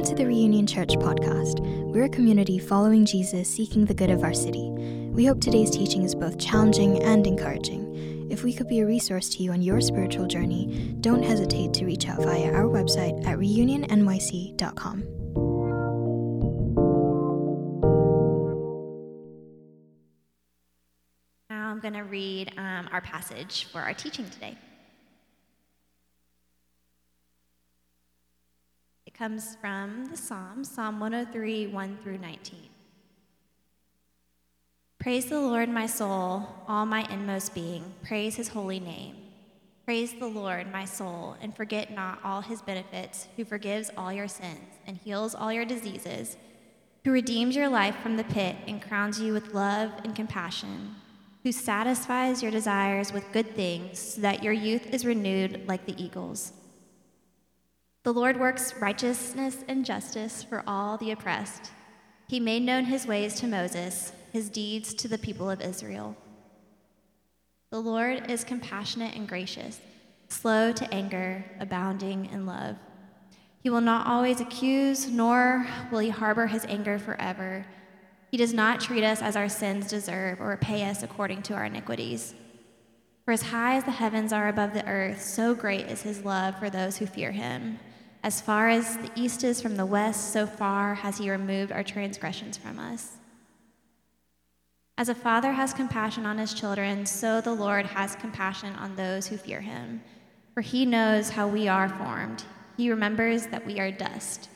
Welcome to the Reunion Church podcast. We're a community following Jesus, seeking the good of our city. We hope today's teaching is both challenging and encouraging. If we could be a resource to you on your spiritual journey, don't hesitate to reach out via our website at reunionnyc.com. Now I'm going to read um, our passage for our teaching today. Comes from the Psalm, Psalm 103, 1 through 19. Praise the Lord, my soul, all my inmost being. Praise his holy name. Praise the Lord, my soul, and forget not all his benefits, who forgives all your sins and heals all your diseases, who redeems your life from the pit and crowns you with love and compassion, who satisfies your desires with good things, so that your youth is renewed like the eagles. The Lord works righteousness and justice for all the oppressed. He made known his ways to Moses, his deeds to the people of Israel. The Lord is compassionate and gracious, slow to anger, abounding in love. He will not always accuse, nor will he harbor his anger forever. He does not treat us as our sins deserve or repay us according to our iniquities. For as high as the heavens are above the earth, so great is his love for those who fear him. As far as the east is from the west, so far has he removed our transgressions from us. As a father has compassion on his children, so the Lord has compassion on those who fear him. For he knows how we are formed, he remembers that we are dust.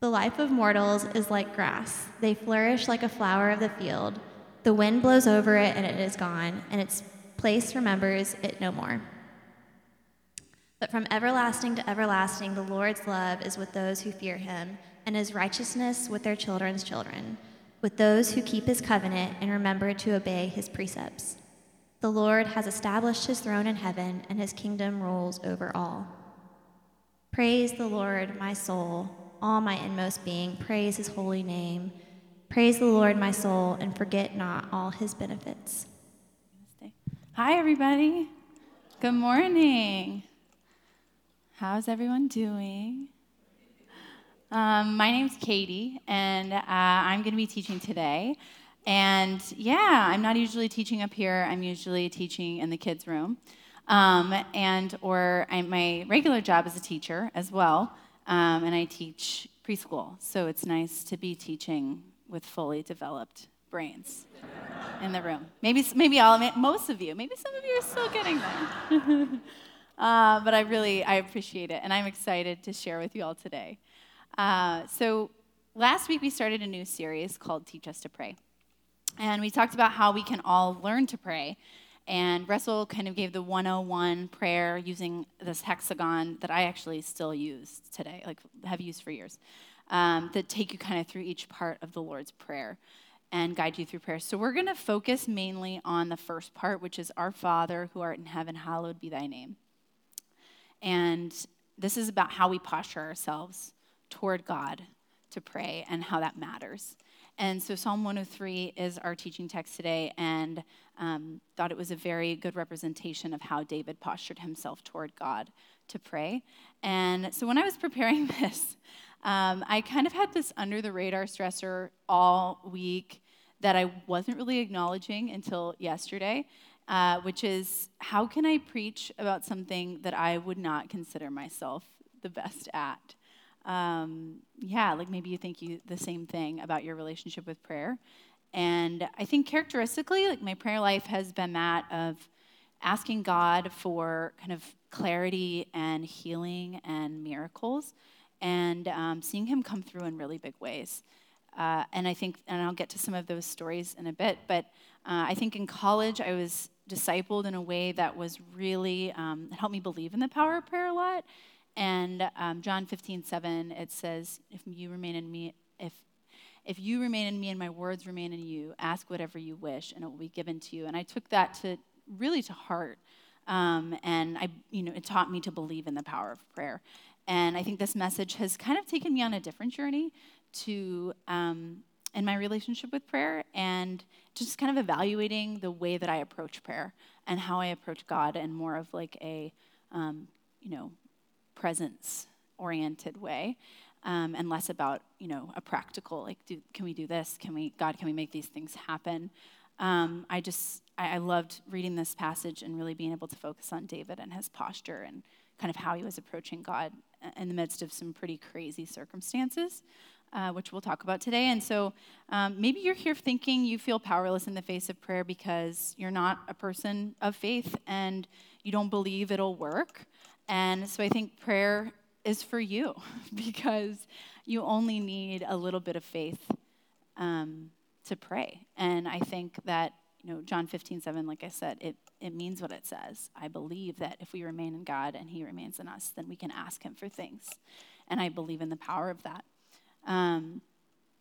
The life of mortals is like grass, they flourish like a flower of the field. The wind blows over it, and it is gone, and its place remembers it no more. But from everlasting to everlasting, the Lord's love is with those who fear him, and his righteousness with their children's children, with those who keep his covenant and remember to obey his precepts. The Lord has established his throne in heaven, and his kingdom rules over all. Praise the Lord, my soul, all my inmost being, praise his holy name. Praise the Lord, my soul, and forget not all his benefits. Hi, everybody. Good morning. How's everyone doing? Um, my name's Katie, and uh, I'm going to be teaching today. And yeah, I'm not usually teaching up here. I'm usually teaching in the kids' room, um, and or I, my regular job is a teacher as well, um, and I teach preschool. So it's nice to be teaching with fully developed brains in the room. Maybe, maybe all, most of you. Maybe some of you are still getting there. uh, but I really, I appreciate it, and I'm excited to share with you all today. Uh, so last week we started a new series called Teach Us to Pray, and we talked about how we can all learn to pray. And Russell kind of gave the 101 prayer using this hexagon that I actually still use today, like have used for years, um, that take you kind of through each part of the Lord's Prayer and guide you through prayer. So we're going to focus mainly on the first part, which is Our Father who art in heaven, hallowed be thy name. And this is about how we posture ourselves toward God to pray and how that matters. And so Psalm 103 is our teaching text today, and um, thought it was a very good representation of how David postured himself toward God to pray. And so when I was preparing this, um, I kind of had this under the radar stressor all week that I wasn't really acknowledging until yesterday, uh, which is how can I preach about something that I would not consider myself the best at? Um, yeah, like maybe you think you the same thing about your relationship with prayer. And I think characteristically, like my prayer life has been that of asking God for kind of clarity and healing and miracles, and um, seeing Him come through in really big ways. Uh, and I think, and I'll get to some of those stories in a bit, but uh, I think in college I was discipled in a way that was really, um, helped me believe in the power of prayer a lot. And um, John 15, 7, it says, if you remain in me, if if you remain in me and my words remain in you, ask whatever you wish and it will be given to you. And I took that to really to heart. Um, and I, you know, it taught me to believe in the power of prayer. And I think this message has kind of taken me on a different journey to um, in my relationship with prayer and just kind of evaluating the way that I approach prayer and how I approach God in more of like a um, you know presence oriented way. um, and less about you know a practical like do, can we do this? Can we God? Can we make these things happen? Um, I just I, I loved reading this passage and really being able to focus on David and his posture and kind of how he was approaching God in the midst of some pretty crazy circumstances. Uh, which we'll talk about today. And so um, maybe you're here thinking you feel powerless in the face of prayer because you're not a person of faith and you don't believe it'll work. And so I think prayer is for you because you only need a little bit of faith um, to pray. And I think that, you know, John 15, 7, like I said, it, it means what it says. I believe that if we remain in God and He remains in us, then we can ask Him for things. And I believe in the power of that. Um,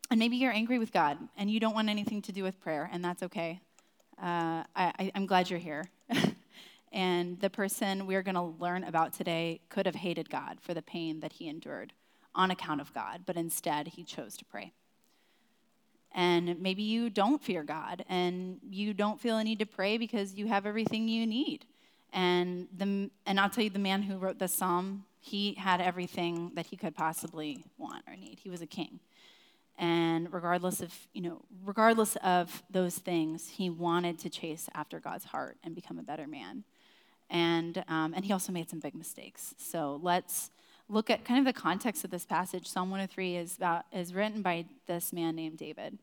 and maybe you're angry with God and you don't want anything to do with prayer, and that's okay. Uh, I, I'm glad you're here. And the person we're going to learn about today could have hated God for the pain that he endured on account of God, but instead he chose to pray. And maybe you don't fear God and you don't feel a need to pray because you have everything you need. And, the, and I'll tell you, the man who wrote the psalm, he had everything that he could possibly want or need. He was a king. And regardless of, you know, regardless of those things, he wanted to chase after God's heart and become a better man and, um, and he also made some big mistakes. So let's look at kind of the context of this passage. Psalm 103 is, about, is written by this man named David.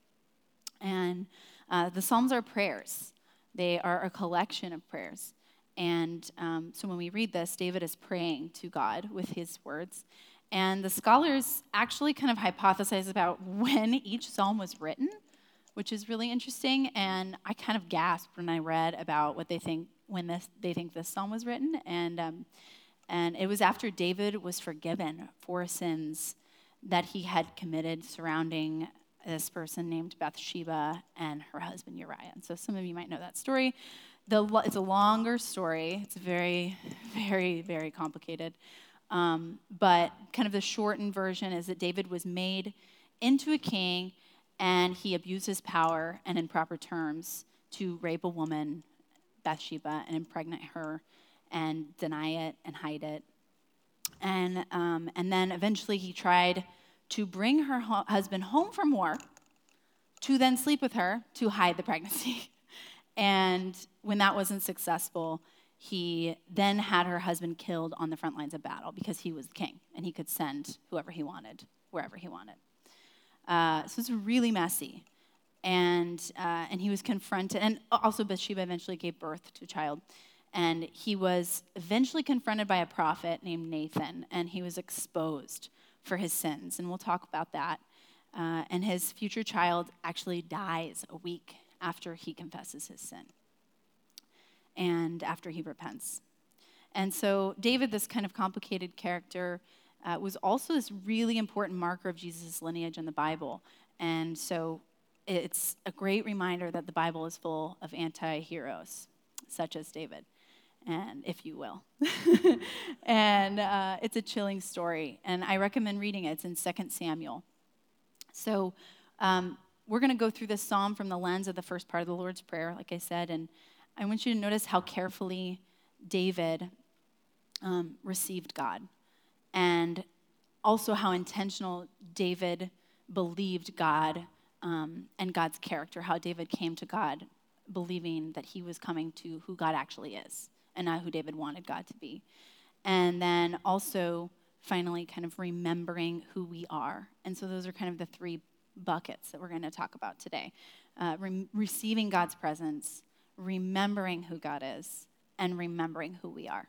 And uh, the Psalms are prayers, they are a collection of prayers. And um, so when we read this, David is praying to God with his words. And the scholars actually kind of hypothesize about when each psalm was written, which is really interesting. And I kind of gasped when I read about what they think when this, they think this psalm was written. And, um, and it was after David was forgiven for sins that he had committed surrounding this person named Bathsheba and her husband Uriah. And so some of you might know that story. The, it's a longer story. It's very, very, very complicated. Um, but kind of the shortened version is that David was made into a king and he abused his power and in proper terms to rape a woman Bathsheba and impregnate her and deny it and hide it. And, um, and then eventually he tried to bring her ho- husband home from war to then sleep with her to hide the pregnancy. and when that wasn't successful, he then had her husband killed on the front lines of battle because he was the king and he could send whoever he wanted, wherever he wanted. Uh, so it's really messy. And uh, and he was confronted and also bathsheba eventually gave birth to a child. And he was eventually confronted by a prophet named nathan and he was exposed for his sins. And we'll talk about that. Uh, and his future child actually dies a week after he confesses his sin and after he repents and so david this kind of complicated character uh, was also this really important marker of jesus' lineage in the bible and so it's a great reminder that the Bible is full of anti heroes, such as David, and if you will. and uh, it's a chilling story, and I recommend reading it. It's in 2 Samuel. So um, we're going to go through this psalm from the lens of the first part of the Lord's Prayer, like I said, and I want you to notice how carefully David um, received God, and also how intentional David believed God um, and God's character, how David came to God believing that he was coming to who God actually is and not who David wanted God to be. And then also, finally, kind of remembering who we are. And so, those are kind of the three buckets that we're going to talk about today uh, re- receiving God's presence, remembering who God is, and remembering who we are.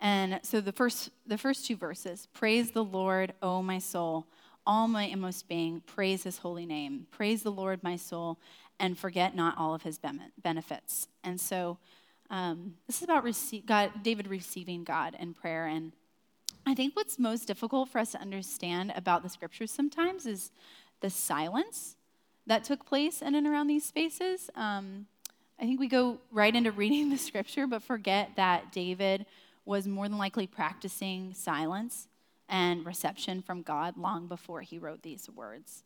And so the first, the first two verses Praise the Lord, O my soul all my inmost being, praise his holy name. Praise the Lord, my soul, and forget not all of his benefits. And so um, this is about receive, God, David receiving God in prayer. And I think what's most difficult for us to understand about the scriptures sometimes is the silence that took place in and around these spaces. Um, I think we go right into reading the scripture, but forget that David was more than likely practicing silence and reception from God long before he wrote these words.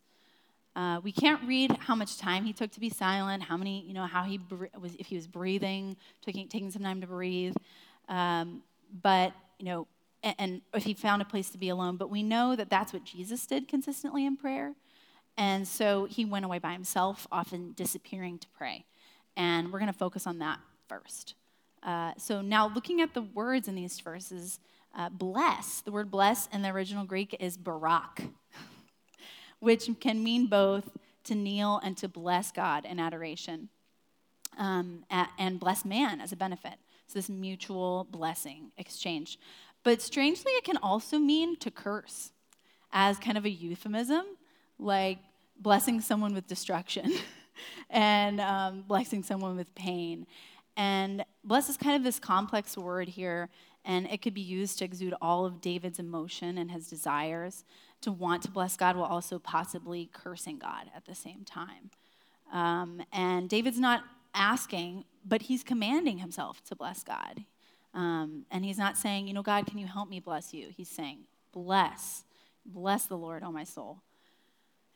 Uh, we can't read how much time he took to be silent, how many, you know, how he was, if he was breathing, taking, taking some time to breathe. Um, but, you know, and if he found a place to be alone. But we know that that's what Jesus did consistently in prayer. And so he went away by himself, often disappearing to pray. And we're going to focus on that first. Uh, so now, looking at the words in these verses, uh, bless, the word bless in the original Greek is barak, which can mean both to kneel and to bless God in adoration, um, and bless man as a benefit. So, this mutual blessing exchange. But strangely, it can also mean to curse as kind of a euphemism, like blessing someone with destruction and um, blessing someone with pain. And bless is kind of this complex word here, and it could be used to exude all of David's emotion and his desires. To want to bless God while also possibly cursing God at the same time. Um, and David's not asking, but he's commanding himself to bless God. Um, and he's not saying, you know, God, can you help me bless you? He's saying, bless, bless the Lord, oh my soul.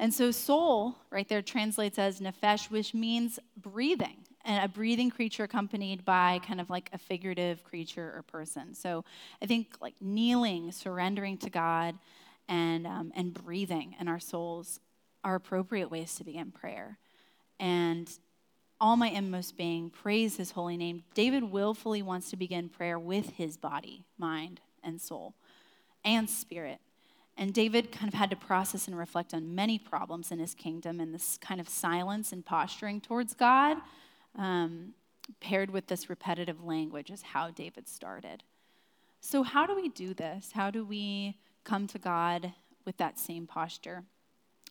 And so, soul, right there, translates as nephesh, which means breathing, and a breathing creature accompanied by kind of like a figurative creature or person. So, I think like kneeling, surrendering to God, and, um, and breathing in our souls are appropriate ways to begin prayer. And all my inmost being, praise his holy name. David willfully wants to begin prayer with his body, mind, and soul, and spirit. And David kind of had to process and reflect on many problems in his kingdom, and this kind of silence and posturing towards God, um, paired with this repetitive language, is how David started. So, how do we do this? How do we come to God with that same posture?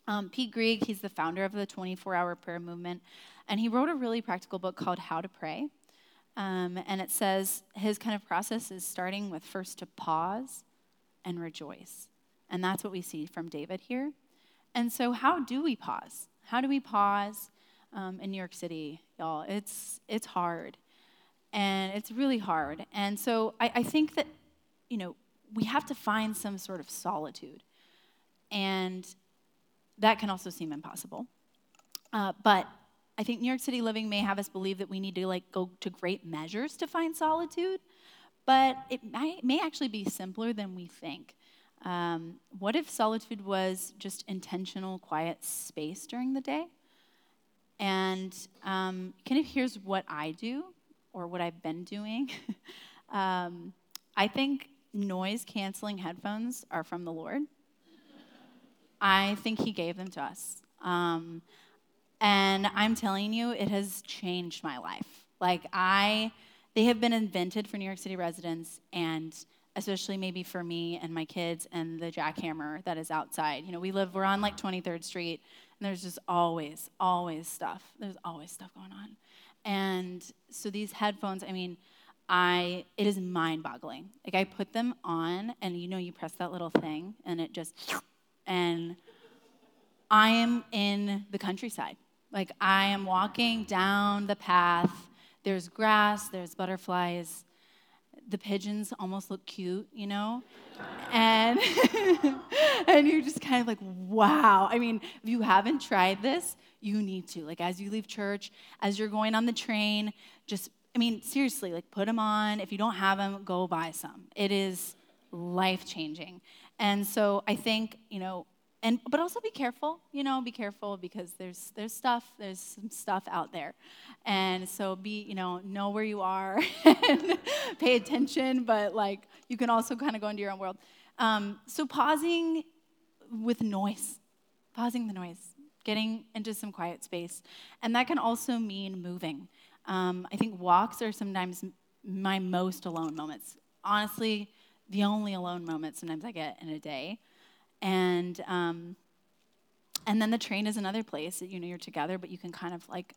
Um, Pete Greig, he's the founder of the 24 hour prayer movement. And he wrote a really practical book called How to Pray. Um, and it says his kind of process is starting with first to pause and rejoice. And that's what we see from David here. And so, how do we pause? How do we pause um, in New York City, y'all? It's, it's hard. And it's really hard. And so, I, I think that, you know, we have to find some sort of solitude. And that can also seem impossible. Uh, but I think New York City living may have us believe that we need to like go to great measures to find solitude, but it may, actually be simpler than we think. Um, what if solitude was just intentional, quiet space during the day? And um, kind of here's what I do, or what I've been doing. um, I think noise canceling headphones are from the Lord. I think He gave them to us. Um, and I'm telling you, it has changed my life. Like, I, they have been invented for New York City residents, and especially maybe for me and my kids and the jackhammer that is outside. You know, we live, we're on like 23rd Street, and there's just always, always stuff. There's always stuff going on. And so these headphones, I mean, I it is mind-boggling. Like I put them on, and you know, you press that little thing, and it just, and I am in the countryside. Like I am walking down the path. There's grass, there's butterflies. The pigeons almost look cute, you know? And and you're just kind of like, wow. I mean, if you haven't tried this, you need to. Like as you leave church, as you're going on the train, just I mean, seriously, like put them on. If you don't have them, go buy some. It is life changing. And so I think, you know, and but also be careful you know be careful because there's there's stuff there's some stuff out there. And so be you know know where you are and pay attention but like you can also kind of go into your own world. Um, so pausing with noise pausing the noise getting into some quiet space. And that can also mean moving. Um, i think walks are sometimes my most alone moments. Honestly the only alone moment sometimes i get in a day and um, and then the train is another place that you know you're together, but you can kind of like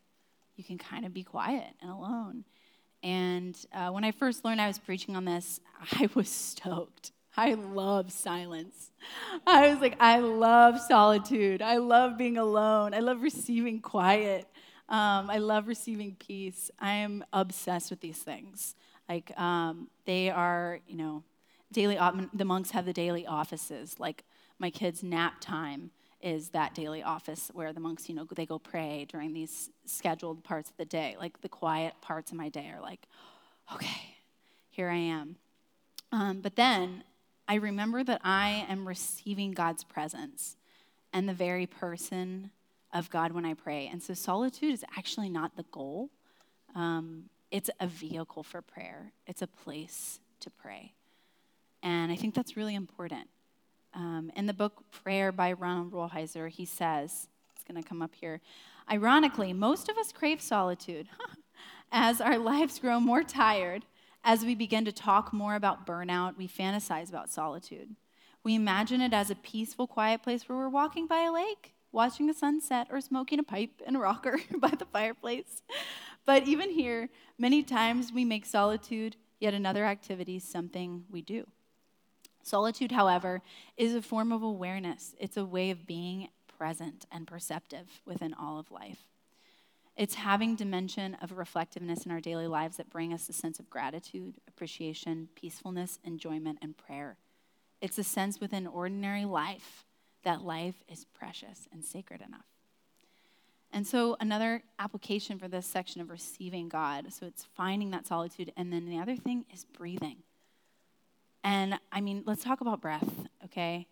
you can kind of be quiet and alone. And uh, when I first learned I was preaching on this, I was stoked. I love silence. I was like, I love solitude. I love being alone. I love receiving quiet. Um, I love receiving peace. I am obsessed with these things. Like, um, they are, you know, daily, the monks have the daily offices. Like, my kids' nap time is that daily office where the monks, you know, they go pray during these scheduled parts of the day. Like the quiet parts of my day are like, okay, here I am. Um, but then I remember that I am receiving God's presence and the very person of God when I pray. And so solitude is actually not the goal, um, it's a vehicle for prayer, it's a place to pray. And I think that's really important. Um, in the book Prayer by Ronald Rolheiser, he says, it's going to come up here. Ironically, most of us crave solitude as our lives grow more tired. As we begin to talk more about burnout, we fantasize about solitude. We imagine it as a peaceful, quiet place where we're walking by a lake, watching a sunset, or smoking a pipe in a rocker by the fireplace. But even here, many times we make solitude yet another activity something we do. Solitude, however, is a form of awareness, it's a way of being present and perceptive within all of life. It's having dimension of reflectiveness in our daily lives that bring us a sense of gratitude, appreciation, peacefulness, enjoyment, and prayer. It's a sense within ordinary life that life is precious and sacred enough. And so, another application for this section of receiving God, so it's finding that solitude. And then the other thing is breathing. And I mean, let's talk about breath, okay?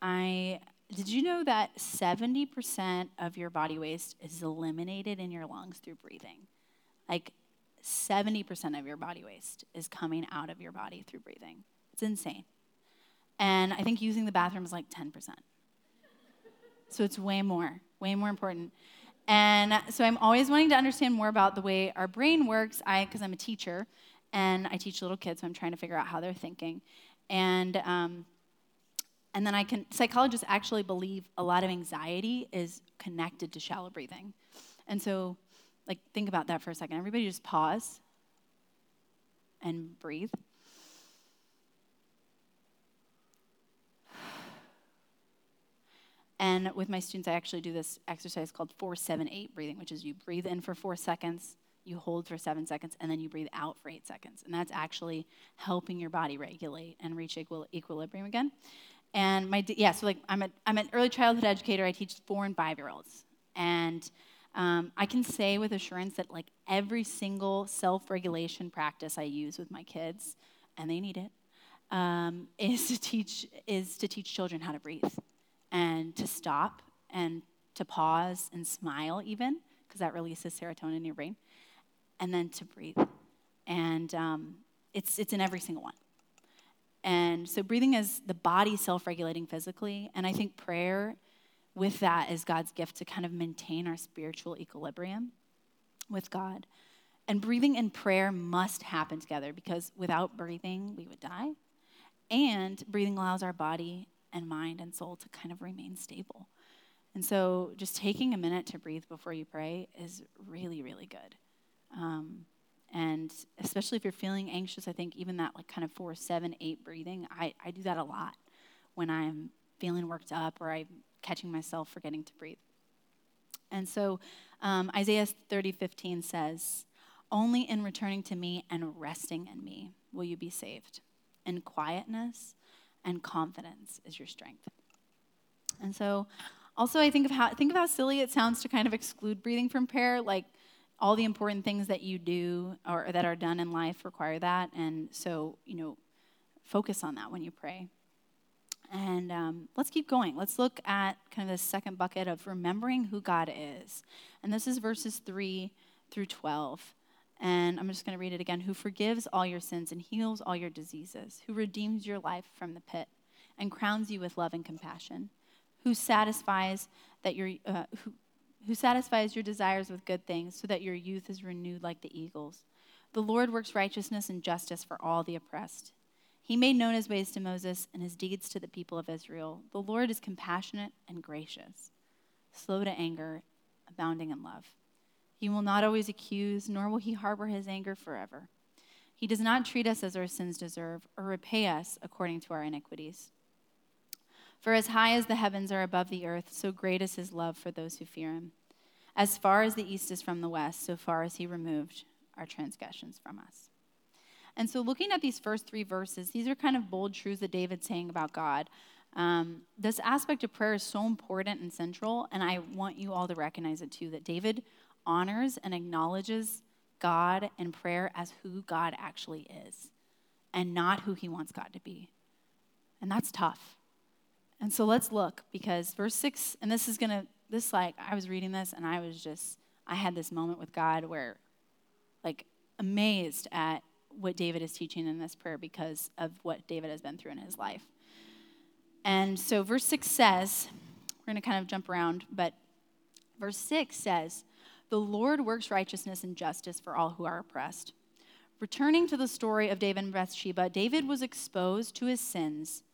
I did you know that 70% of your body waste is eliminated in your lungs through breathing? Like 70% of your body waste is coming out of your body through breathing. It's insane. And I think using the bathroom is like 10%. So it's way more, way more important. And so I'm always wanting to understand more about the way our brain works. I, because I'm a teacher, and I teach little kids, so I'm trying to figure out how they're thinking. And um, and then I can, psychologists actually believe a lot of anxiety is connected to shallow breathing. And so, like, think about that for a second. Everybody just pause and breathe. And with my students, I actually do this exercise called 478 breathing, which is you breathe in for four seconds, you hold for seven seconds, and then you breathe out for eight seconds. And that's actually helping your body regulate and reach equal, equilibrium again. And my, yeah, so like I'm, a, I'm an early childhood educator. I teach four and five year olds. And um, I can say with assurance that like every single self regulation practice I use with my kids, and they need it, um, is to teach is to teach children how to breathe and to stop and to pause and smile even because that releases serotonin in your brain, and then to breathe. And um, it's it's in every single one. And so breathing is the body self regulating physically. And I think prayer with that is God's gift to kind of maintain our spiritual equilibrium with God. And breathing and prayer must happen together because without breathing, we would die. And breathing allows our body and mind and soul to kind of remain stable. And so just taking a minute to breathe before you pray is really, really good. Um, and especially if you're feeling anxious, I think even that like kind of four, seven, eight breathing, I, I do that a lot when I'm feeling worked up or I'm catching myself forgetting to breathe. And so um, Isaiah 30, 15 says, Only in returning to me and resting in me will you be saved. In quietness and confidence is your strength. And so also I think of how think of how silly it sounds to kind of exclude breathing from prayer. Like all the important things that you do or that are done in life require that. And so, you know, focus on that when you pray. And um, let's keep going. Let's look at kind of the second bucket of remembering who God is. And this is verses 3 through 12. And I'm just going to read it again. Who forgives all your sins and heals all your diseases, who redeems your life from the pit and crowns you with love and compassion, who satisfies that your, uh, who satisfies your desires with good things, so that your youth is renewed like the eagles. The Lord works righteousness and justice for all the oppressed. He made known his ways to Moses and his deeds to the people of Israel. The Lord is compassionate and gracious, slow to anger, abounding in love. He will not always accuse, nor will he harbor his anger forever. He does not treat us as our sins deserve or repay us according to our iniquities. For as high as the heavens are above the earth, so great is his love for those who fear him. As far as the east is from the west, so far as he removed our transgressions from us. And so, looking at these first three verses, these are kind of bold truths that David's saying about God. Um, this aspect of prayer is so important and central, and I want you all to recognize it too that David honors and acknowledges God and prayer as who God actually is and not who he wants God to be. And that's tough. And so let's look because verse 6, and this is going to, this like, I was reading this and I was just, I had this moment with God where, like, amazed at what David is teaching in this prayer because of what David has been through in his life. And so verse 6 says, we're going to kind of jump around, but verse 6 says, The Lord works righteousness and justice for all who are oppressed. Returning to the story of David and Bathsheba, David was exposed to his sins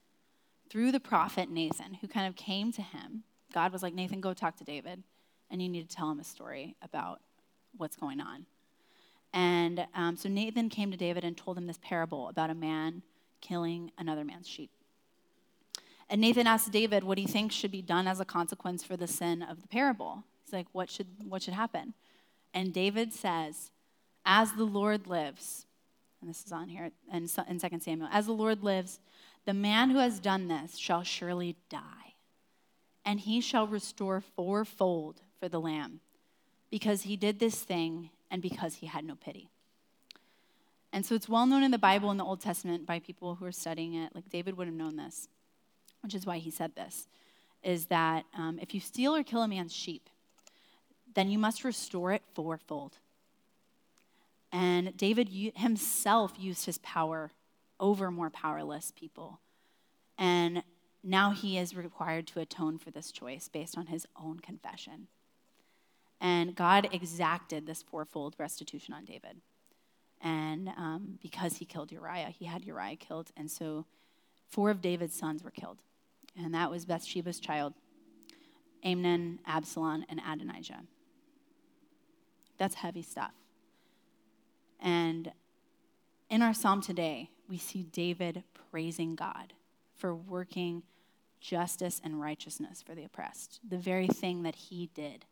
through the prophet Nathan, who kind of came to him. God was like, Nathan, go talk to David, and you need to tell him a story about what's going on. And um, so Nathan came to David and told him this parable about a man killing another man's sheep. And Nathan asked David what he thinks should be done as a consequence for the sin of the parable. He's like, what should, what should happen? And David says, As the Lord lives, and this is on here in, in 2 Samuel, as the Lord lives, the man who has done this shall surely die, and he shall restore fourfold for the lamb, because he did this thing and because he had no pity. And so it's well known in the Bible in the Old Testament by people who are studying it. Like David would have known this, which is why he said this is that um, if you steal or kill a man's sheep, then you must restore it fourfold. And David himself used his power over more powerless people. And now he is required to atone for this choice based on his own confession. And God exacted this fourfold restitution on David. And um, because he killed Uriah, he had Uriah killed. And so four of David's sons were killed. And that was Bathsheba's child, Amnon, Absalom, and Adonijah. That's heavy stuff. And in our psalm today, we see David praising God for working justice and righteousness for the oppressed, the very thing that he did.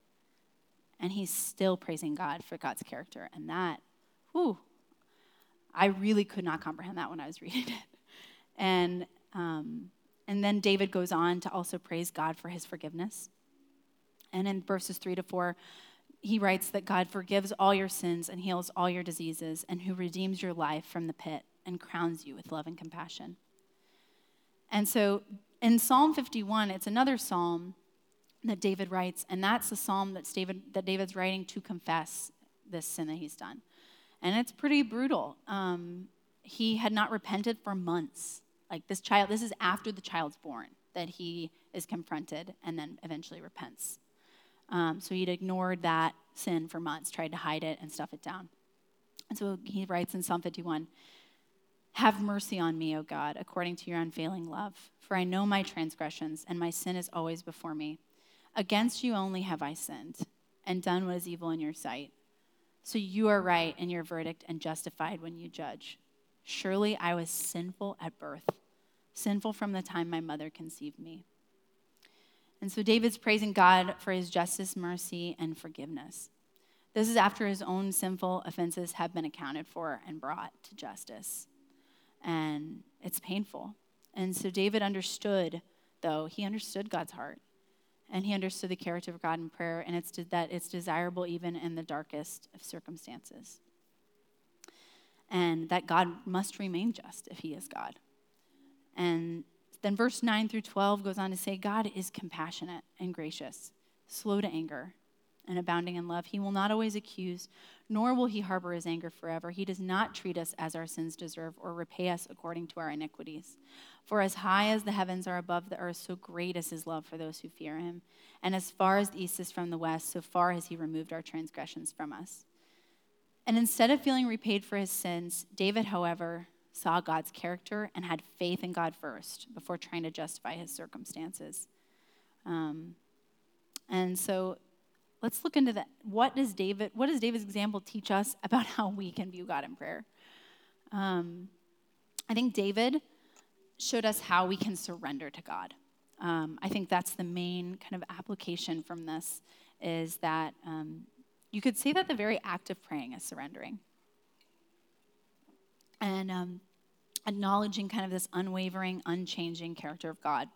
And he's still praising God for God's character. And that, whew, I really could not comprehend that when I was reading it. And, um, and then David goes on to also praise God for his forgiveness. And in verses three to four, he writes that God forgives all your sins and heals all your diseases, and who redeems your life from the pit and crowns you with love and compassion. And so in Psalm 51, it's another psalm that David writes, and that's the psalm that's David, that David's writing to confess this sin that he's done. And it's pretty brutal. Um, he had not repented for months. Like this child, this is after the child's born that he is confronted and then eventually repents. Um, so he'd ignored that sin for months, tried to hide it and stuff it down. And so he writes in Psalm 51 Have mercy on me, O God, according to your unfailing love, for I know my transgressions, and my sin is always before me. Against you only have I sinned, and done what is evil in your sight. So you are right in your verdict and justified when you judge. Surely I was sinful at birth, sinful from the time my mother conceived me. And so David's praising God for his justice, mercy, and forgiveness. This is after his own sinful offenses have been accounted for and brought to justice. And it's painful. And so David understood, though, he understood God's heart. And he understood the character of God in prayer, and it's that it's desirable even in the darkest of circumstances. And that God must remain just if he is God. And then verse 9 through 12 goes on to say God is compassionate and gracious, slow to anger, and abounding in love. He will not always accuse, nor will he harbor his anger forever. He does not treat us as our sins deserve or repay us according to our iniquities. For as high as the heavens are above the earth, so great is his love for those who fear him. And as far as the east is from the west, so far has he removed our transgressions from us. And instead of feeling repaid for his sins, David, however, saw God's character and had faith in God first before trying to justify his circumstances. Um, and so let's look into that. What does David, what does David's example teach us about how we can view God in prayer? Um, I think David showed us how we can surrender to God. Um, I think that's the main kind of application from this is that um, you could say that the very act of praying is surrendering and um, acknowledging kind of this unwavering, unchanging character of God.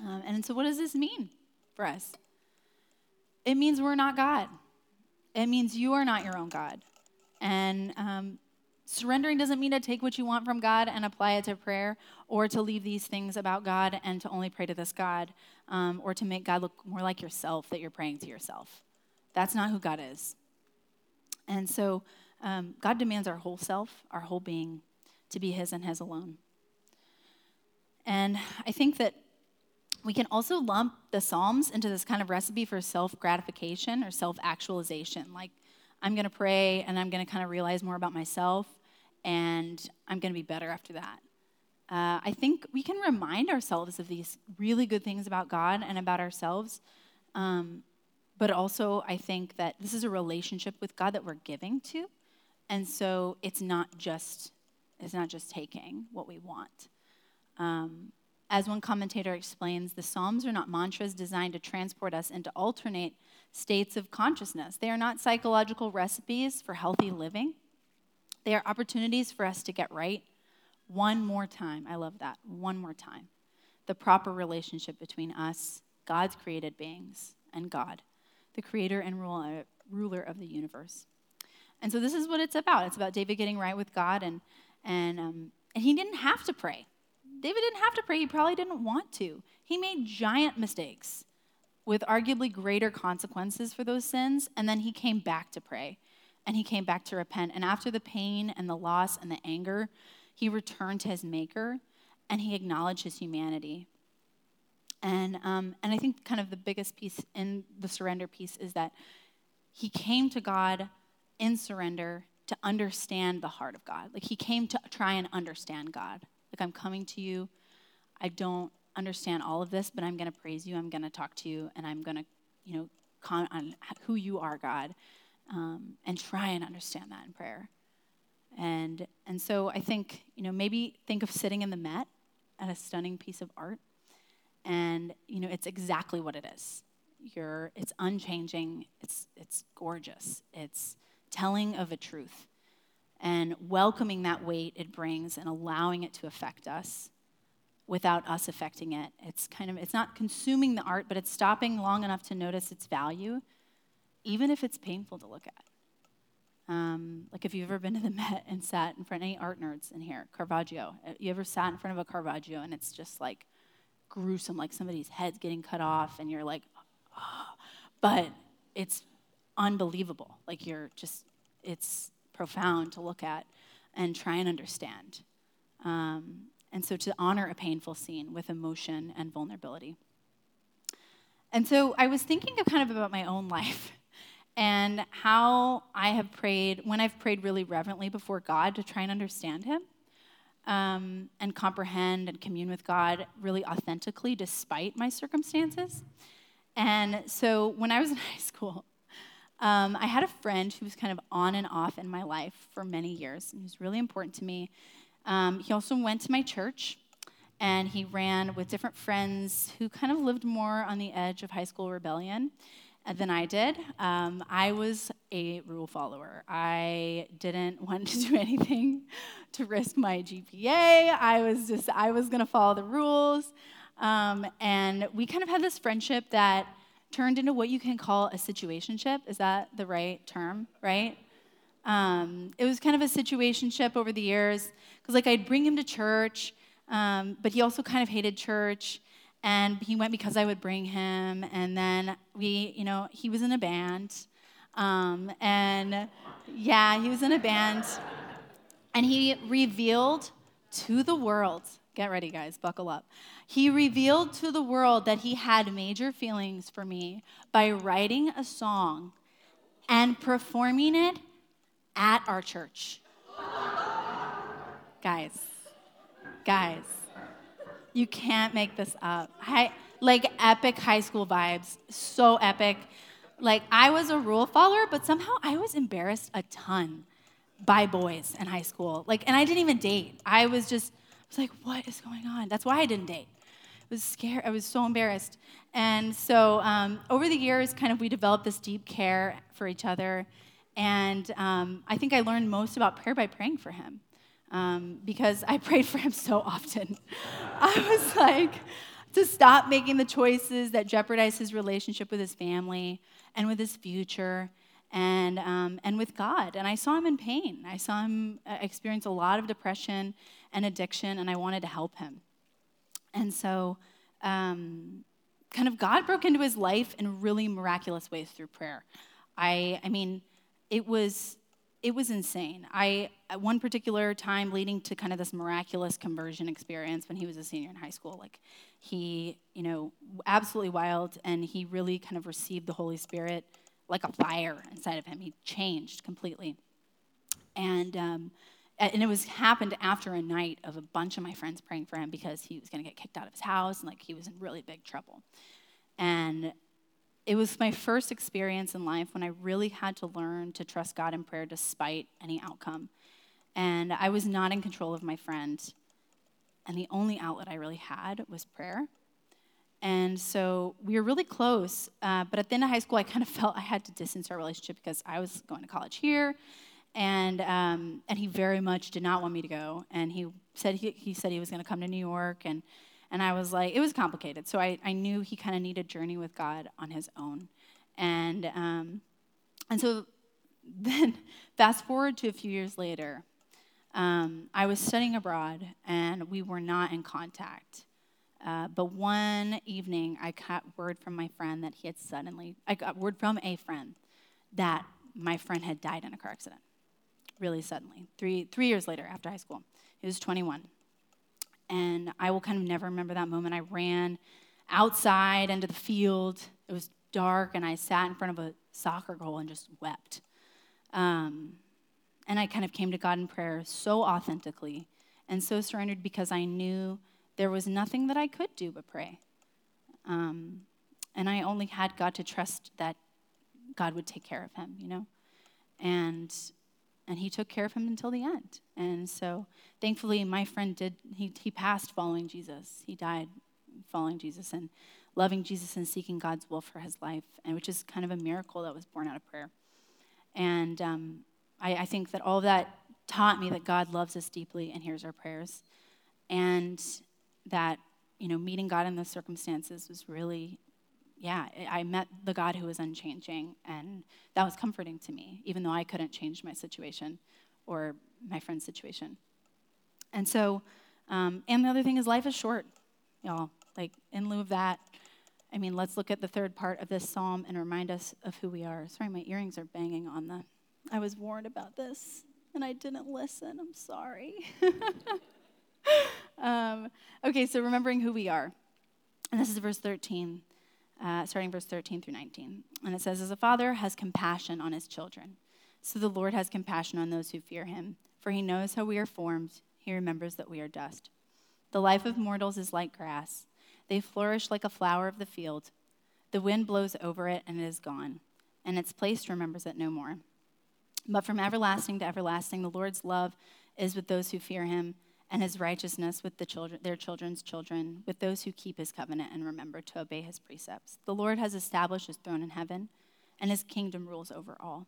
Um, and so, what does this mean for us? It means we're not God. It means you are not your own God. And um, surrendering doesn't mean to take what you want from God and apply it to prayer, or to leave these things about God and to only pray to this God, um, or to make God look more like yourself that you're praying to yourself. That's not who God is. And so um, God demands our whole self, our whole being, to be His and His alone. And I think that we can also lump the Psalms into this kind of recipe for self gratification or self actualization. Like, I'm going to pray and I'm going to kind of realize more about myself and I'm going to be better after that. Uh, I think we can remind ourselves of these really good things about God and about ourselves. Um, but also, I think that this is a relationship with God that we're giving to. And so it's not just, it's not just taking what we want. Um, as one commentator explains, the Psalms are not mantras designed to transport us into alternate states of consciousness. They are not psychological recipes for healthy living. They are opportunities for us to get right one more time. I love that. One more time. The proper relationship between us, God's created beings, and God, the creator and ruler of the universe. And so this is what it's about. It's about David getting right with God, and, and, um, and he didn't have to pray. David didn't have to pray, he probably didn't want to. He made giant mistakes with arguably greater consequences for those sins, and then he came back to pray and he came back to repent. And after the pain and the loss and the anger, he returned to his maker and he acknowledged his humanity. And, um, and I think kind of the biggest piece in the surrender piece is that he came to God in surrender to understand the heart of God. Like he came to try and understand God. Like, I'm coming to you. I don't understand all of this, but I'm going to praise you. I'm going to talk to you, and I'm going to, you know, comment on who you are, God, um, and try and understand that in prayer. And and so I think you know maybe think of sitting in the Met at a stunning piece of art, and you know it's exactly what it is. You're it's unchanging. It's it's gorgeous. It's telling of a truth and welcoming that weight it brings and allowing it to affect us without us affecting it. It's kind of it's not consuming the art, but it's stopping long enough to notice its value, even if it's painful to look at. Um, like if you've ever been to the Met and sat in front of any art nerds in here, Caravaggio. Uh, you ever sat in front of a Caravaggio and it's just like gruesome, like somebody's head's getting cut off, and you're like, oh. but it's unbelievable. Like you're just, it's profound to look at and try and understand. Um, and so to honor a painful scene with emotion and vulnerability. And so I was thinking of kind of about my own life and how I have prayed, when I've prayed really reverently before God to try and understand Him um, and comprehend and commune with God really authentically despite my circumstances. And so when I was in high school, um, I had a friend who was kind of on and off in my life for many years, and he was really important to me. Um, he also went to my church, and he ran with different friends who kind of lived more on the edge of high school rebellion uh, than I did. Um, I was a rule follower. I didn't want to do anything to risk my GPA. I was just, I was going to follow the rules. Um, and we kind of had this friendship that turned into what you can call a situationship. Is that the right term, right? Um, it was kind of a situationship over the years because, like, I'd bring him to church, um, but he also kind of hated church, and he went because I would bring him, and then we, you know, he was in a band, um, and yeah, he was in a band, and he revealed to the world. Get ready, guys, buckle up he revealed to the world that he had major feelings for me by writing a song and performing it at our church. guys, guys, you can't make this up. I, like epic high school vibes, so epic. Like I was a rule follower, but somehow I was embarrassed a ton by boys in high school. Like, and I didn't even date. I was just, Like, what is going on? That's why I didn't date I was scared. I was so embarrassed. And so um, over the years, kind of we developed this deep care for each other. And um, I think I learned most about prayer by praying for him um, because I prayed for him so often. I was like, to stop making the choices that jeopardize his relationship with his family and with his future and, um, and with God. And I saw him in pain. I saw him uh, experience a lot of depression and addiction, and I wanted to help him. And so, um, kind of, God broke into his life in really miraculous ways through prayer. I, I mean, it was it was insane. I at one particular time leading to kind of this miraculous conversion experience when he was a senior in high school, like he, you know, absolutely wild and he really kind of received the Holy Spirit like a fire inside of him. He changed completely. And um, and it was happened after a night of a bunch of my friends praying for him because he was going to get kicked out of his house and like he was in really big trouble. And it was my first experience in life when I really had to learn to trust God in prayer despite any outcome. And I was not in control of my friend. And the only outlet I really had was prayer. And so we were really close. Uh, but at the end of high school, I kind of felt I had to distance our relationship because I was going to college here. And, um, and he very much did not want me to go. And he said he, he said he was going to come to New York. And and I was like, it was complicated. So I, I knew he kind of needed a journey with God on his own. And, um, and so then, fast forward to a few years later, um, I was studying abroad and we were not in contact. Uh, but one evening, I got word from my friend that he had suddenly, I got word from a friend that my friend had died in a car accident, really suddenly, three, three years later after high school. He was 21. And I will kind of never remember that moment. I ran outside into the field. It was dark, and I sat in front of a soccer goal and just wept. Um, and I kind of came to God in prayer so authentically and so surrendered because I knew there was nothing that I could do but pray. Um, and I only had God to trust that God would take care of him, you know? And and he took care of him until the end. And so thankfully, my friend did, he, he passed following Jesus. He died following Jesus and loving Jesus and seeking God's will for his life, and which is kind of a miracle that was born out of prayer. And um, I, I think that all that taught me that God loves us deeply and hears our prayers. And that, you know, meeting God in those circumstances was really yeah, I met the God who was unchanging, and that was comforting to me, even though I couldn't change my situation or my friend's situation. And so, um, and the other thing is, life is short, y'all. Like, in lieu of that, I mean, let's look at the third part of this psalm and remind us of who we are. Sorry, my earrings are banging on the. I was warned about this and I didn't listen. I'm sorry. um, okay, so remembering who we are. And this is verse 13 uh, starting verse 13 through 19. And it says, As a father has compassion on his children, so the Lord has compassion on those who fear him. For he knows how we are formed, he remembers that we are dust. The life of mortals is like grass, they flourish like a flower of the field. The wind blows over it, and it is gone, and its place remembers it no more. But from everlasting to everlasting, the Lord's love is with those who fear him and his righteousness with the children, their children's children, with those who keep his covenant and remember to obey his precepts. The Lord has established his throne in heaven, and his kingdom rules over all.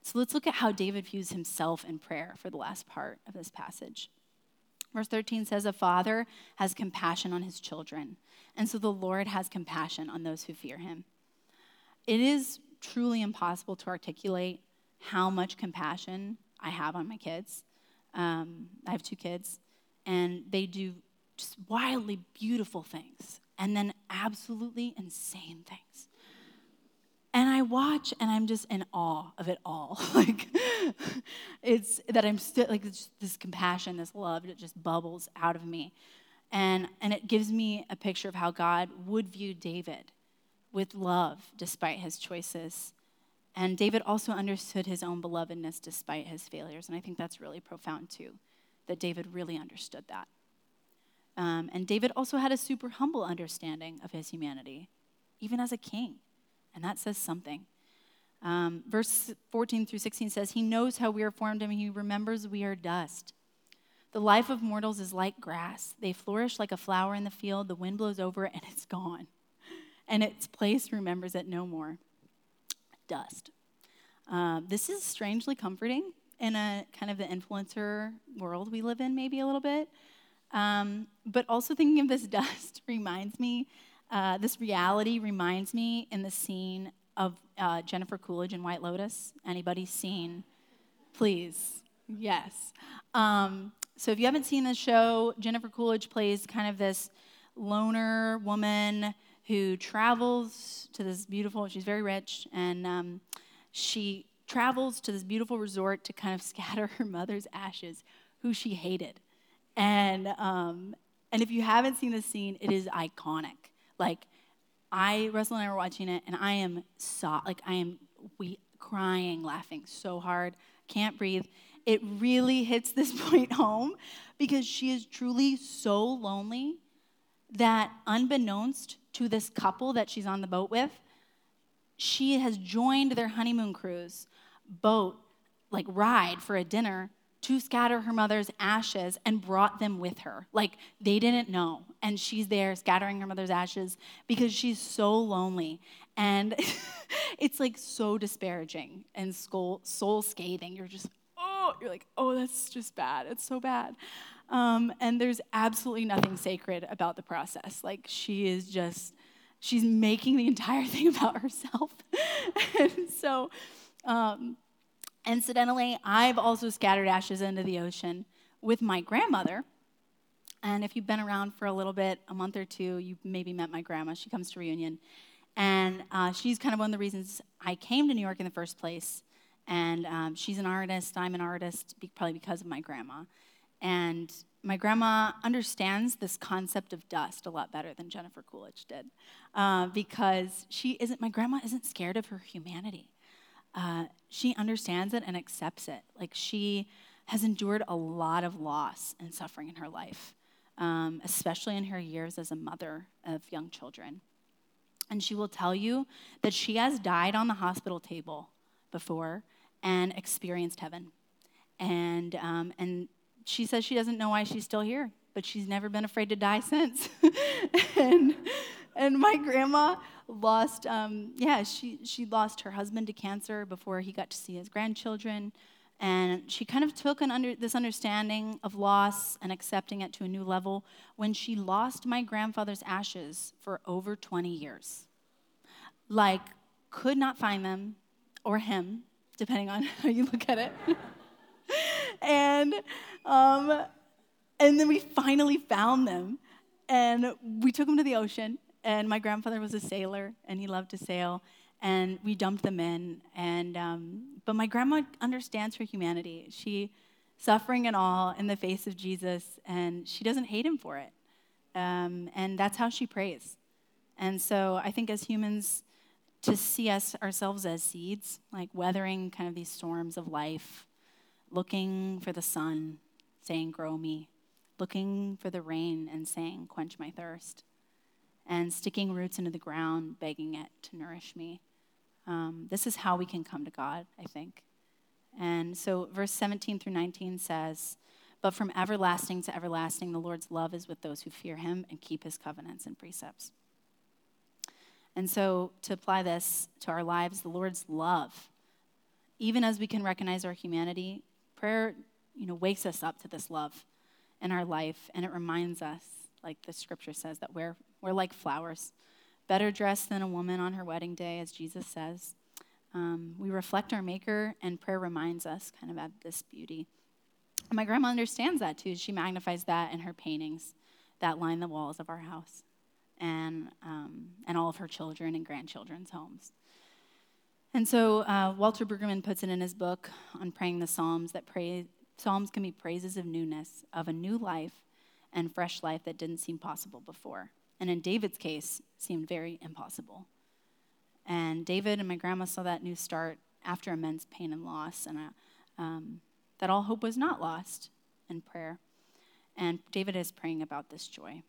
So let's look at how David views himself in prayer for the last part of this passage. Verse 13 says, A father has compassion on his children, and so the Lord has compassion on those who fear him. It is truly impossible to articulate how much compassion I have on my kids. Um, I have two kids, and they do just wildly beautiful things and then absolutely insane things. And I watch and I'm just in awe of it all. like, it's that I'm still, like, this compassion, this love that just bubbles out of me. And, and it gives me a picture of how God would view David with love despite his choices and David also understood his own belovedness despite his failures. And I think that's really profound too, that David really understood that. Um, and David also had a super humble understanding of his humanity, even as a king. And that says something. Um, verse 14 through 16 says, He knows how we are formed and he remembers we are dust. The life of mortals is like grass. They flourish like a flower in the field. The wind blows over it and it's gone. And its place remembers it no more dust. Uh, this is strangely comforting in a kind of the influencer world we live in, maybe a little bit. Um, but also thinking of this dust reminds me, uh, this reality reminds me in the scene of uh, Jennifer Coolidge in White Lotus? Anybody seen? Please, yes. Um, so if you haven't seen this show, Jennifer Coolidge plays kind of this loner woman who travels to this beautiful. She's very rich, and um, she travels to this beautiful resort to kind of scatter her mother's ashes, who she hated. And um, and if you haven't seen this scene, it is iconic. Like I, Russell and I were watching it, and I am so like I am we crying, laughing so hard, can't breathe. It really hits this point home because she is truly so lonely that unbeknownst to this couple that she's on the boat with, she has joined their honeymoon cruise boat like ride for a dinner to scatter her mother's ashes and brought them with her. Like they didn't know. And she's there scattering her mother's ashes because she's so lonely. And it's like so disparaging and soul, soul scathing. You're just, oh, you're like, oh, that's just bad. It's so bad. Um, and there's absolutely nothing sacred about the process. Like she is just, she's making the entire thing about herself. and so, um, Incidentally, I've also scattered ashes into the ocean with my grandmother. And if you've been around for a little bit, a month or two, you've maybe met my grandma. She comes to Reunion. And uh, she's kind of one of the reasons I came to New York in the first place. And um, she's an artist, I'm an artist, probably because of my grandma. And my grandma understands this concept of dust a lot better than Jennifer Coolidge did. Uh, because she isn't, my grandma isn't scared of her humanity uh, she understands it and accepts it. Like she has endured a lot of loss and suffering in her life, um, especially in her years as a mother of young children. And she will tell you that she has died on the hospital table before and experienced heaven. And, um, and she says she doesn't know why she's still here, but she's never been afraid to die since. and, and my grandma lost, um, yeah, she, she lost her husband to cancer before he got to see his grandchildren. And she kind of took an under, this understanding of loss and accepting it to a new level when she lost my grandfather's ashes for over 20 years. Like, could not find them, or him, depending on how you look at it. And, um, and then we finally found them, and we took them to the ocean, and my grandfather was a sailor, and he loved to sail. And we dumped them in. And um, but my grandma understands her humanity. She suffering and all in the face of Jesus, and she doesn't hate him for it. Um, and that's how she prays. And so I think as humans, to see us ourselves as seeds, like weathering kind of these storms of life, looking for the sun, saying, Grow me, looking for the rain and saying, Quench my thirst and sticking roots into the ground, begging it to nourish me. Um, this is how we can come to God, I think. And so, verse 17 through 19 says, But from everlasting to everlasting, the Lord's love is with those who fear him and keep his covenants and precepts. And so, to apply this to our lives, the Lord's love, even as we can recognize our humanity, prayer, you know, wakes us up to this love in our life, and it reminds us, like the scripture says, that we're we're like flowers, better dressed than a woman on her wedding day, as Jesus says. Um, we reflect our Maker, and prayer reminds us kind of of this beauty. my grandma understands that too. She magnifies that in her paintings that line the walls of our house and, um, and all of her children and grandchildren's homes. And so uh, Walter Brueggemann puts it in his book on praying the Psalms that pray, Psalms can be praises of newness, of a new life and fresh life that didn't seem possible before and in David's case, seemed very impossible. And David and my grandma saw that new start after immense pain and loss, and uh, um, that all hope was not lost in prayer. And David is praying about this joy.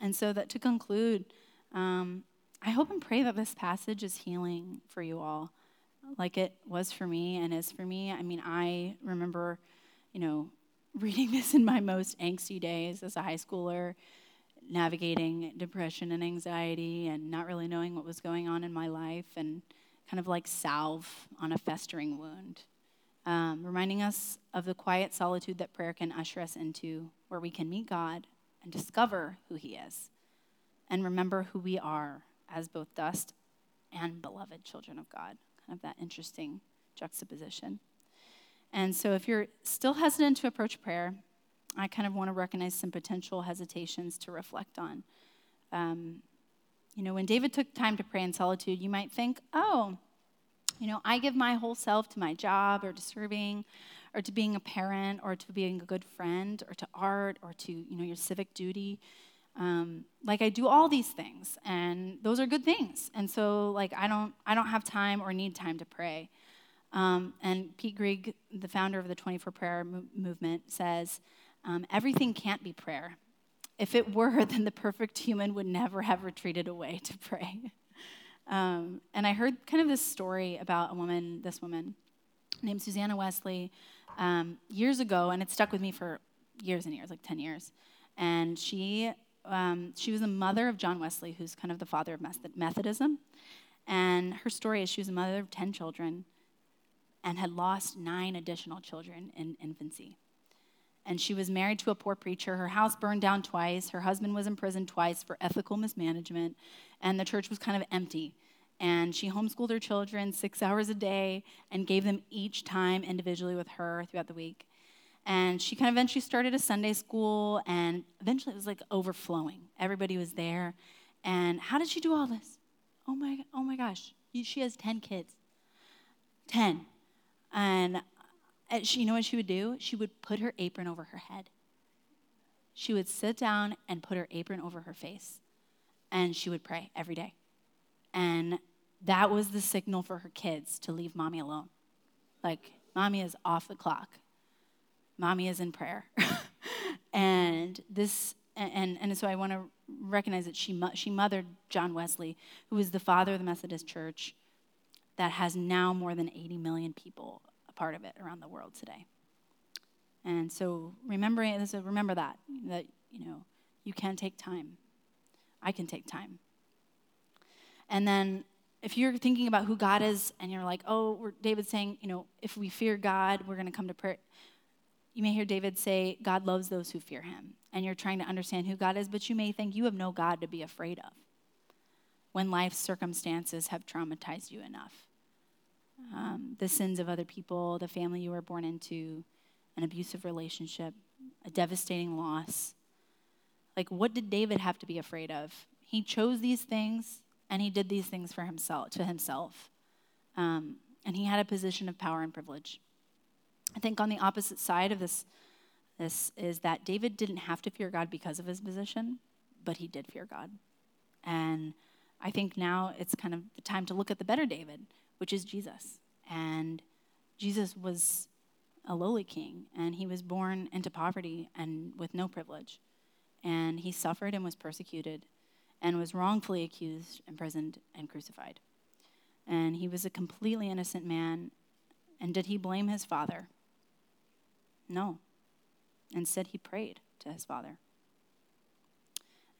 And so, that to conclude, um, I hope and pray that this passage is healing for you all, like it was for me and is for me. I mean, I remember, you know, reading this in my most angsty days as a high schooler navigating depression and anxiety and not really knowing what was going on in my life and kind of like salve on a festering wound. Um, reminding us of the quiet solitude that prayer can usher us into, where we can meet God and discover who He is, and remember who we are as both dust and beloved children of God. Kind of that interesting juxtaposition. And so, if you're still hesitant to approach prayer, I kind of want to recognize some potential hesitations to reflect on. Um, you know, when David took time to pray in solitude, you might think, oh, you know, I give my whole self to my job or to serving or to being a parent or to being a good friend or to art or to, you know, your civic duty. Um, like I do all these things and those are good things. And so like I don't I don't have time or need time to pray. Um, and Pete Greig, the founder of the 24 Prayer mo- Movement, says um, everything can't be prayer. If it were, then the perfect human would never have retreated away to pray. Um, and I heard kind of this story about a woman, this woman named Susanna Wesley, um, years ago, and it stuck with me for years and years, like 10 years. And she, um, she was the mother of John Wesley, who's kind of the father of Methodism. And her story is she was a mother of 10 children and had lost nine additional children in infancy and she was married to a poor preacher. Her house burned down twice. Her husband was imprisoned twice for ethical mismanagement, and the church was kind of empty. And she homeschooled her children six hours a day and gave them each time individually with her throughout the week. And she kind of eventually started a Sunday school, and eventually it was like overflowing. Everybody was there. And how did she do all this? Oh my, oh my gosh, she has 10 kids. 10. And and she, you know what she would do? She would put her apron over her head. She would sit down and put her apron over her face. And she would pray every day. And that was the signal for her kids to leave mommy alone. Like, mommy is off the clock. Mommy is in prayer. and this, and, and so I want to recognize that she, she mothered John Wesley, who was the father of the Methodist Church that has now more than 80 million people a part of it around the world today. And so remembering so remember that that you know you can take time. I can take time. And then if you're thinking about who God is and you're like, oh, David's saying, you know, if we fear God, we're going to come to prayer. You may hear David say, God loves those who fear him. And you're trying to understand who God is, but you may think you have no God to be afraid of when life's circumstances have traumatized you enough um, the sins of other people, the family you were born into, an abusive relationship, a devastating loss. Like, what did David have to be afraid of? He chose these things and he did these things for himself, to himself. Um, and he had a position of power and privilege. I think on the opposite side of this, this is that David didn't have to fear God because of his position, but he did fear God. And I think now it's kind of the time to look at the better David which is Jesus. And Jesus was a lowly king, and he was born into poverty and with no privilege. And he suffered and was persecuted and was wrongfully accused, imprisoned, and crucified. And he was a completely innocent man. And did he blame his father? No. Instead, he prayed to his father.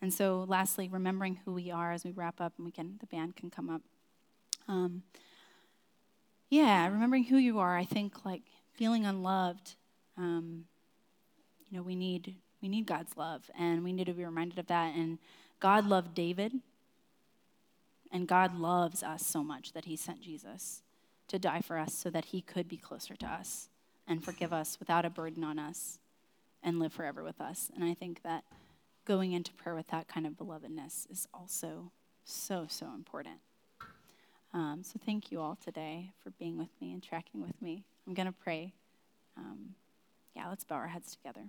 And so, lastly, remembering who we are as we wrap up, and we can the band can come up. Um, yeah, remembering who you are, I think like feeling unloved. Um, you know, we need we need God's love, and we need to be reminded of that. And God loved David, and God loves us so much that He sent Jesus to die for us, so that He could be closer to us and forgive us without a burden on us, and live forever with us. And I think that going into prayer with that kind of belovedness is also so so important. Um, so thank you all today for being with me and tracking with me. I'm going to pray. Um, yeah, let's bow our heads together.